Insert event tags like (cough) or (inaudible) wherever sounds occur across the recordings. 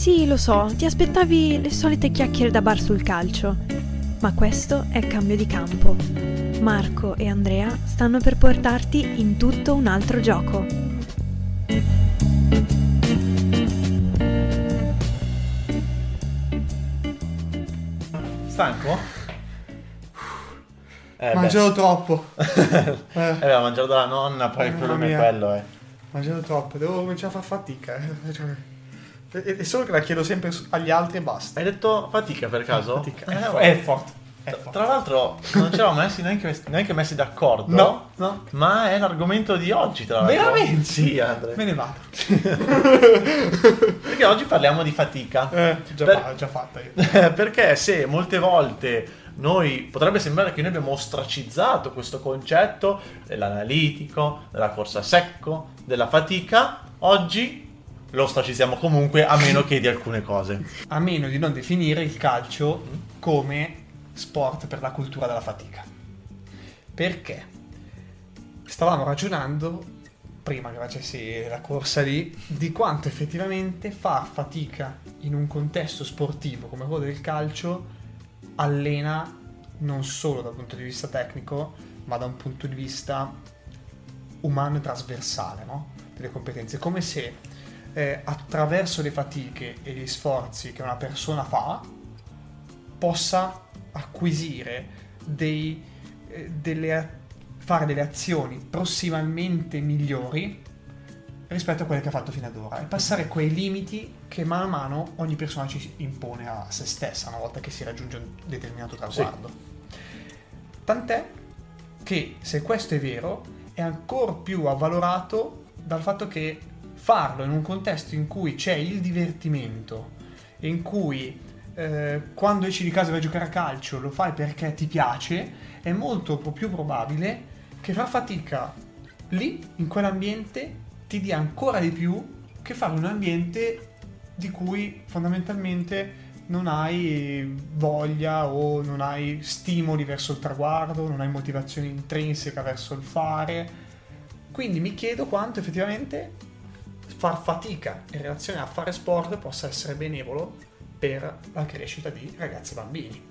Sì, lo so, ti aspettavi le solite chiacchiere da bar sul calcio. Ma questo è cambio di campo. Marco e Andrea stanno per portarti in tutto un altro gioco. Stanco? Eh, Mangiato troppo. beh. (laughs) Eh, Eh, beh, mangiato dalla nonna, poi il Mamma problema è quello, eh. mangiato troppo. Devo cominciare a far fatica. eh. È è solo che la chiedo sempre agli altri e basta. Hai detto fatica per caso? Fatica. Eh, È, fo- oh. è forte. È Tra- forte. Tra l'altro non ci eravamo messi neanche, neanche messi d'accordo. No, no. Ma è l'argomento di oggi, tra l'altro. Veramente? Sì, Andre. Me ne vado. Perché oggi parliamo di fatica. Eh, già, Per- fa- già fatta io. (laughs) Perché se molte volte noi potrebbe sembrare che noi abbiamo ostracizzato questo concetto dell'analitico, della corsa a secco, della fatica, oggi lo ostracizziamo comunque a meno che di alcune cose. A meno di non definire il calcio come sport per la cultura della fatica. Perché? Stavamo ragionando, prima che facessi la corsa lì, di quanto effettivamente far fatica in un contesto sportivo come quello del calcio allena non solo dal punto di vista tecnico, ma da un punto di vista umano e trasversale, no? Delle competenze. Come se eh, attraverso le fatiche e gli sforzi che una persona fa possa acquisire dei, eh, delle, fare delle azioni prossimalmente migliori rispetto a quelle che ha fatto fino ad ora e passare quei limiti che mano a mano ogni persona ci impone a se stessa una volta che si raggiunge un determinato traguardo. Tant'è che se questo è vero è ancora più avvalorato dal fatto che farlo in un contesto in cui c'è il divertimento, in cui eh, quando esci di casa a giocare a calcio lo fai perché ti piace, è molto più probabile che far fatica lì, in quell'ambiente, ti dia ancora di più che fare un ambiente di cui fondamentalmente non hai voglia o non hai stimoli verso il traguardo, non hai motivazione intrinseca verso il fare. Quindi mi chiedo quanto effettivamente far fatica in relazione a fare sport possa essere benevolo per la crescita di ragazzi e bambini.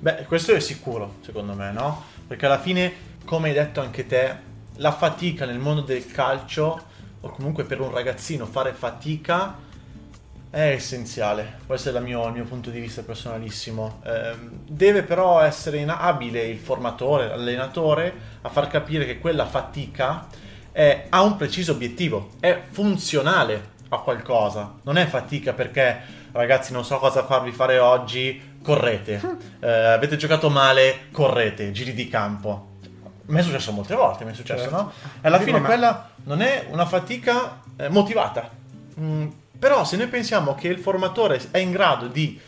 Beh, questo è sicuro, secondo me, no? Perché alla fine, come hai detto anche te, la fatica nel mondo del calcio, o comunque per un ragazzino fare fatica, è essenziale. Questo è mio, il mio punto di vista personalissimo. Ehm, deve però essere abile il formatore, l'allenatore, a far capire che quella fatica è- ha un preciso obiettivo, è funzionale a qualcosa. Non è fatica perché, ragazzi, non so cosa farvi fare oggi, correte. Eh, avete giocato male, correte, giri di campo. Mi è successo molte volte, mi è successo, Certo. no? E alla Sì, fine ma- quella non è una fatica eh, motivata. Mm, però se noi pensiamo che il formatore è in grado di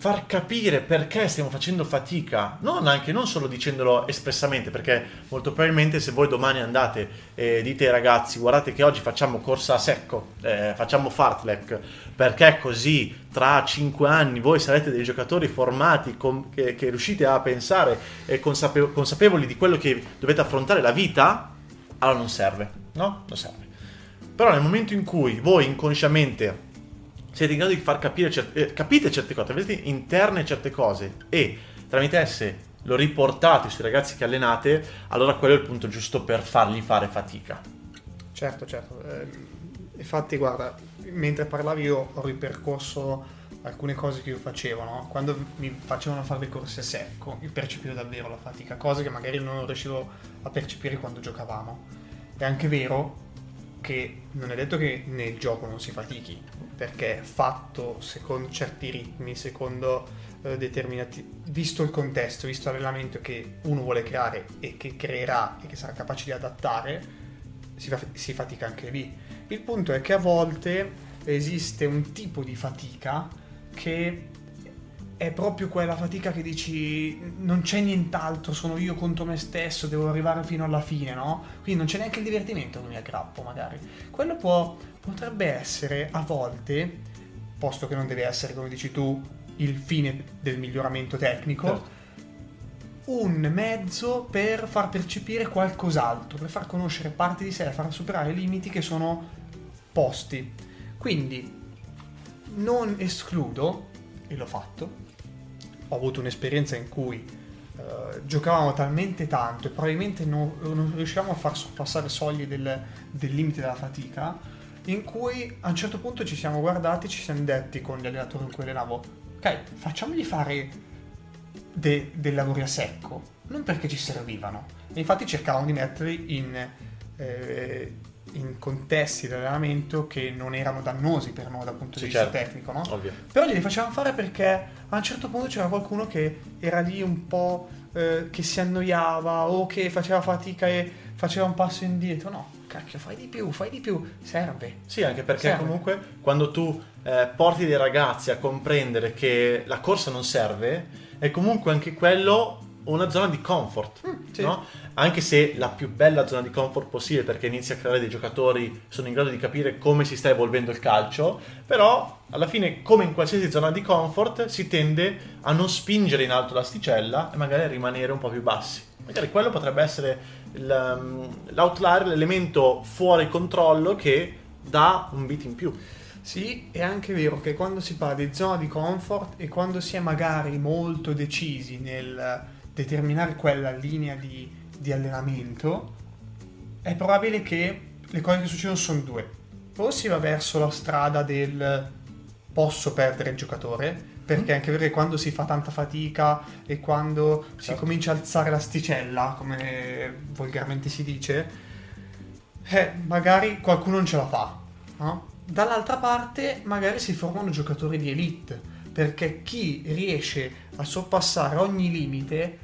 far capire perché stiamo facendo fatica, non anche non solo dicendolo espressamente, perché molto probabilmente se voi domani andate e dite ai ragazzi guardate che oggi facciamo corsa a secco, eh, facciamo fartlek, perché così tra 5 anni voi sarete dei giocatori formati con- che, che riuscite a pensare e consape- consapevoli di quello che dovete affrontare la vita, allora non serve, no? Non serve. Però nel momento in cui voi inconsciamente siete in grado di far capire, cer- eh, capite certe cose, avete interne certe cose e tramite esse lo riportate sui ragazzi che allenate, allora quello è il punto giusto per fargli fare fatica. Certo, certo. Eh, infatti, guarda, mentre parlavi io ho ripercorso alcune cose che io facevo, no? Quando mi facevano fare le corse a secco, io percepivo davvero la fatica, cose che magari non riuscivo a percepire quando giocavamo. È anche vero che non è detto che nel gioco non si fatichi, perché fatto secondo certi ritmi, secondo eh, determinati... visto il contesto, visto l'allenamento che uno vuole creare e che creerà e che sarà capace di adattare, si, fa- si fatica anche lì. Il punto è che a volte esiste un tipo di fatica che è proprio quella fatica che dici non c'è nient'altro, sono io contro me stesso, devo arrivare fino alla fine, no? Quindi non c'è neanche il divertimento che mi aggrappo magari. Quello può, potrebbe essere a volte, posto che non deve essere come dici tu il fine del miglioramento tecnico, Certo. un mezzo per far percepire qualcos'altro, per far conoscere parti di sé, far superare limiti che sono posti. Quindi non escludo, e l'ho fatto, ho avuto un'esperienza in cui eh, giocavamo talmente tanto e probabilmente non, non riuscivamo a far sorpassare i sogli del, del limite della fatica, in cui a un certo punto ci siamo guardati, ci siamo detti con gli allenatori in cui allenavo, ok, facciamogli fare de- dei lavori a secco, non perché ci servivano. E infatti cercavamo di metterli in, eh, in contesti di allenamento che non erano dannosi per noi dal punto Sì, di vista certo. tecnico, no? Ovvio. Però glieli facevamo fare perché a un certo punto c'era qualcuno che era lì un po' eh, che si annoiava o che faceva fatica e faceva un passo indietro. No, cacchio, fai di più, fai di più, serve. Sì, anche perché Serve. comunque quando tu eh, porti dei ragazzi a comprendere che la corsa non serve, è comunque anche quello una zona di comfort, Mm, sì. no? Anche se la più bella zona di comfort possibile perché inizi a creare dei giocatori che sono in grado di capire come si sta evolvendo il calcio, però alla fine come in qualsiasi zona di comfort si tende a non spingere in alto l'asticella e magari a rimanere un po' più bassi. Magari quello potrebbe essere um, l'outlier, l'elemento fuori controllo che dà un beat in più. Sì, è anche vero che quando si parla di zona di comfort e quando si è magari molto decisi nel determinare quella linea di, di allenamento, è probabile che le cose che succedono sono due. O si va verso la strada del posso perdere il giocatore, perché è anche vero che quando si fa tanta fatica e quando si Certo. comincia a alzare l'asticella, come volgarmente si dice, eh, magari qualcuno non ce la fa. no? Dall'altra parte magari si formano giocatori di elite, perché chi riesce a sorpassare ogni limite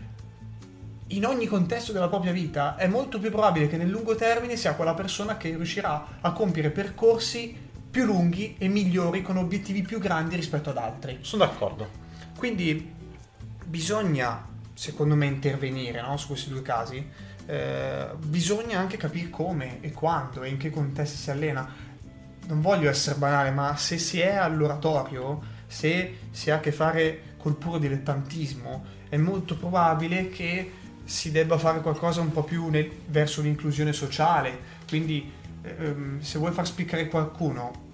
in ogni contesto della propria vita è molto più probabile che nel lungo termine sia quella persona che riuscirà a compiere percorsi più lunghi e migliori con obiettivi più grandi rispetto ad altri. Sono d'accordo. Quindi bisogna, secondo me, intervenire no, su questi due casi. Eh, bisogna anche capire come e quando e in che contesti si allena. Non voglio essere banale, ma se si è all'oratorio, se si ha a che fare col puro dilettantismo, è molto probabile che si debba fare qualcosa un po' più nel- verso l'inclusione sociale. Quindi, ehm, se vuoi far spiccare qualcuno,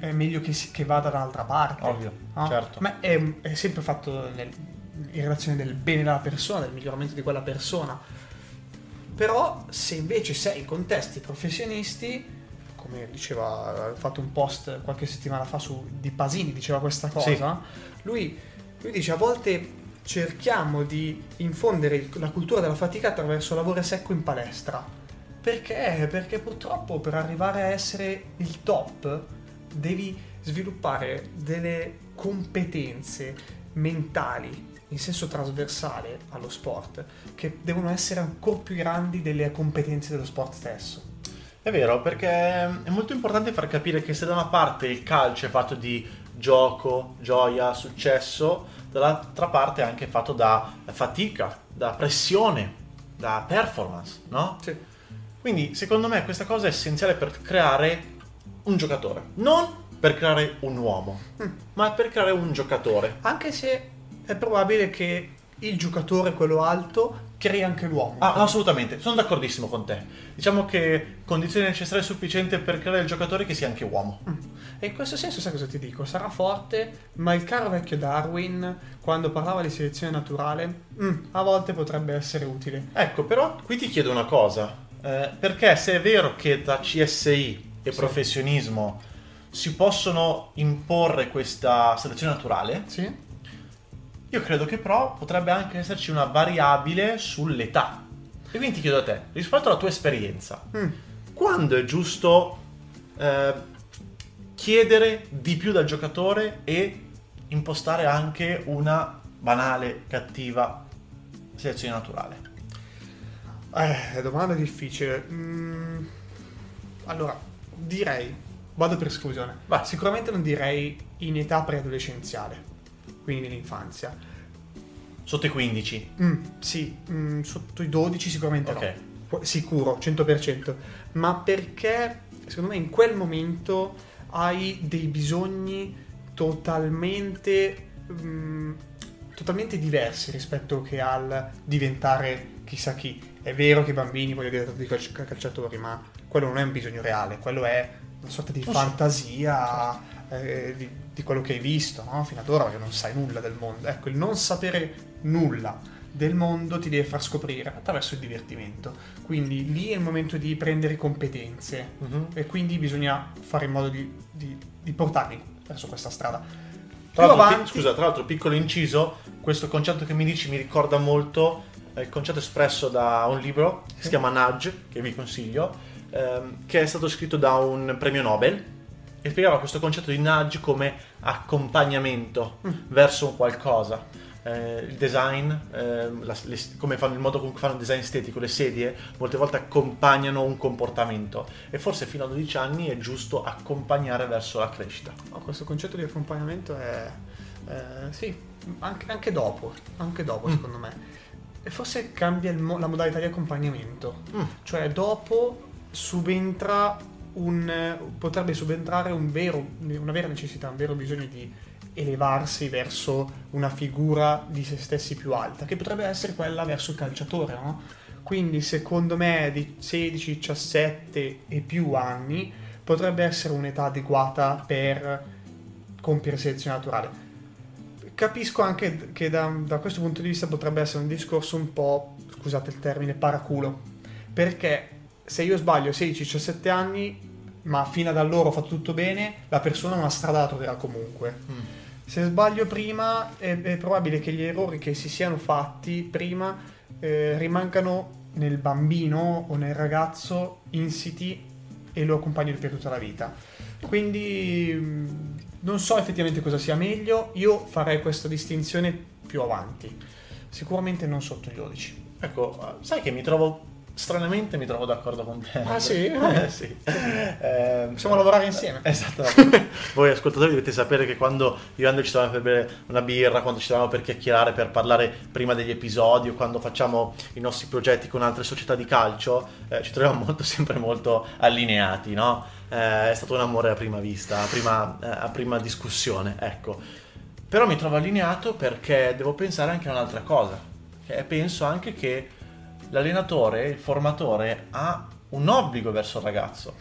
è meglio che, si- che vada dall'altra parte. Ovvio, no? certo. Ma è, è sempre fatto nel- in relazione del bene della persona, del miglioramento di quella persona. Però, se invece sei in contesti professionisti, come diceva, ha fatto un post qualche settimana fa su di Pasini, diceva questa cosa. Lui, lui dice: A volte cerchiamo di infondere la cultura della fatica attraverso lavoro secco in palestra. Perché? Perché purtroppo per arrivare a essere il top devi sviluppare delle competenze mentali in senso trasversale allo sport che devono essere ancora più grandi delle competenze dello sport stesso. È vero, perché è molto importante far capire che se da una parte il calcio è fatto di gioco, gioia, successo, dall'altra parte è anche fatto da fatica, da pressione, da performance, no? Sì. Quindi secondo me questa cosa è essenziale per creare un giocatore, non per creare un uomo, Mm. ma per creare un giocatore. Anche se è probabile che il giocatore, quello alto, crei anche l'uomo. Ah, assolutamente, sono d'accordissimo con te. Diciamo che condizione necessaria e sufficiente per creare il giocatore che sia anche uomo. Mm. E in questo senso, sai cosa ti dico? Sarà forte, ma il caro vecchio Darwin, quando parlava di selezione naturale, mm, a volte potrebbe essere utile. Ecco, però qui ti chiedo una cosa, eh, perché se è vero che da CSI e Sì. professionismo si possono imporre questa selezione naturale, Sì? Io credo che però potrebbe anche esserci una variabile sull'età. E quindi ti chiedo a te, rispetto alla tua esperienza, Mm. quando è giusto eh, chiedere di più dal giocatore e impostare anche una banale, cattiva selezione naturale? Eh, domanda difficile. Mm, allora, direi, vado per esclusione. Vai. Sicuramente non direi in età preadolescenziale, quindi nell'infanzia. Sotto i 15. Mm, sì, mm, sotto i 12 sicuramente Ok. no. Sicuro, 100%. Ma perché, secondo me, in quel momento hai dei bisogni totalmente, mm, totalmente diversi rispetto che al diventare chissà chi. È vero che i bambini vogliono diventare tutti calci- calciatori, ma quello non è un bisogno reale, quello è una sorta di Oh, sì. fantasia eh, di, di quello che hai visto no? fino ad ora, perché non sai nulla del mondo. Ecco, il non sapere nulla del mondo ti deve far scoprire attraverso il divertimento. Quindi lì è il momento di prendere competenze Mhm. e quindi bisogna fare in modo di, di- di portarli verso questa strada. Tra l'altro, pi- scusa, tra l'altro, piccolo inciso, questo concetto che mi dici mi ricorda molto eh, il concetto espresso da un libro che si chiama Nudge, che vi consiglio, ehm, che è stato scritto da un premio Nobel e spiegava questo concetto di nudge come accompagnamento Mm. verso un qualcosa. Eh, il design, ehm, la- le- come fanno il modo con cui fanno il design estetico, le sedie, molte volte accompagnano un comportamento e forse fino a 12 anni è giusto accompagnare verso la crescita. Oh, questo concetto di accompagnamento è... eh, sì, anche, anche dopo, anche dopo Mm. secondo me. E forse cambia mo- la modalità di accompagnamento. Mm. Cioè dopo subentra un... potrebbe subentrare un vero, una vera necessità, un vero bisogno di elevarsi verso una figura di se stessi più alta, che potrebbe essere quella verso il calciatore, no? Quindi secondo me di 16, 17 e più anni potrebbe essere un'età adeguata per compiere selezione naturale. Capisco anche che da, da questo punto di vista potrebbe essere un discorso un po', scusate il termine, paraculo, perché se io sbaglio 16-17 anni, ma fino ad allora ho fatto tutto bene, la persona una strada la troverà comunque. Se sbaglio prima, è, è probabile che gli errori che si siano fatti prima eh, rimangano nel bambino o nel ragazzo insiti e lo accompagnino per tutta la vita. Quindi mh, non so effettivamente cosa sia meglio, io farei questa distinzione più avanti, sicuramente non sotto gli 12. Ecco, sai che mi trovo stranamente mi trovo d'accordo con te. Ah, sì? (laughs) Eh, sì. Eh, Possiamo lavorare insieme. Esatto. (laughs) Voi ascoltatori dovete sapere che quando io e Andrea ci troviamo per bere una birra, quando ci troviamo per chiacchierare, per parlare prima degli episodi o quando facciamo i nostri progetti con altre società di calcio, eh, ci troviamo molto, sempre molto allineati, no? Eh, è stato un amore a prima vista, a prima, eh, a prima discussione, ecco. Però mi trovo allineato perché devo pensare anche a un'altra cosa. E penso anche che l'allenatore, il formatore, ha un obbligo verso il ragazzo.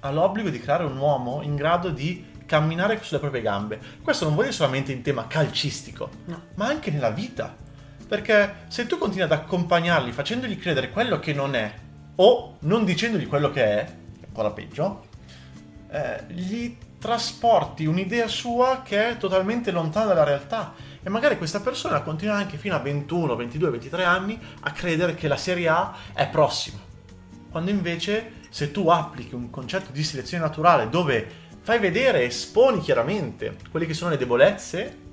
Ha l'obbligo di creare un uomo in grado di camminare sulle proprie gambe. Questo non vuol dire solamente in tema calcistico, No. ma anche nella vita. Perché se tu continui ad accompagnarli facendogli credere quello che non è, o non dicendogli quello che è, ancora peggio, eh, gli trasporti un'idea sua che è totalmente lontana dalla realtà. E magari questa persona continua anche fino a 21, 22, 23 anni a credere che la Serie A è prossima. Quando invece, se tu applichi un concetto di selezione naturale dove fai vedere, esponi chiaramente quelle che sono le debolezze,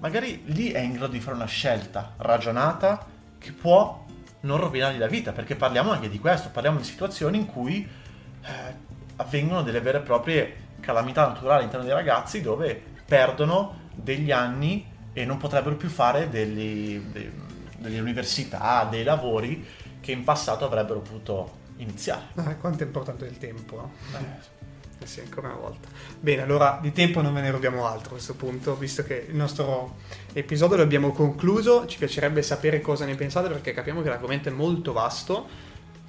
magari lì è in grado di fare una scelta ragionata che può non rovinargli la vita, perché parliamo anche di questo, parliamo di situazioni in cui eh, avvengono delle vere e proprie calamità naturali all'interno dei ragazzi dove perdono degli anni e non potrebbero più fare degli- de- delle università, dei lavori che in passato avrebbero potuto iniziare. Ah, quanto è importante il tempo, no? Eh sì, ancora una volta. Bene, allora di tempo non ve ne rubiamo altro a questo punto, visto che il nostro episodio lo abbiamo concluso, ci piacerebbe sapere cosa ne pensate perché capiamo che l'argomento è molto vasto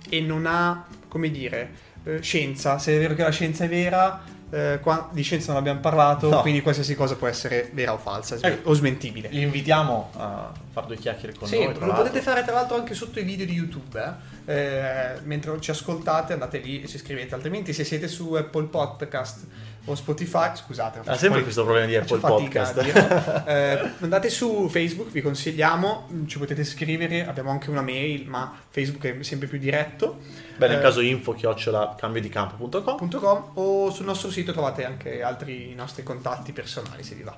e non ha, come dire, eh, scienza. Se è vero che la scienza è vera, eh, qua di scienza non abbiamo parlato, No. quindi qualsiasi cosa può essere vera o falsa Eh. o smentibile. Li invitiamo a fare due chiacchiere con Sì, noi. lo l'altro. potete fare tra l'altro anche sotto i video di YouTube. eh. Eh, mentre ci ascoltate, andate lì e ci iscrivete. Altrimenti, se siete su Apple Podcast o Spotify, scusate, Ha sempre poi questo problema di Apple fatica Podcast. a dirlo. (laughs) Eh, andate su Facebook, vi consigliamo, ci potete scrivere. Abbiamo anche una mail, ma Facebook è sempre più diretto. Beh, nel Eh, caso info chiocciola cambiodicampo.com .com, o sul nostro sito trovate anche altri nostri contatti personali se vi va.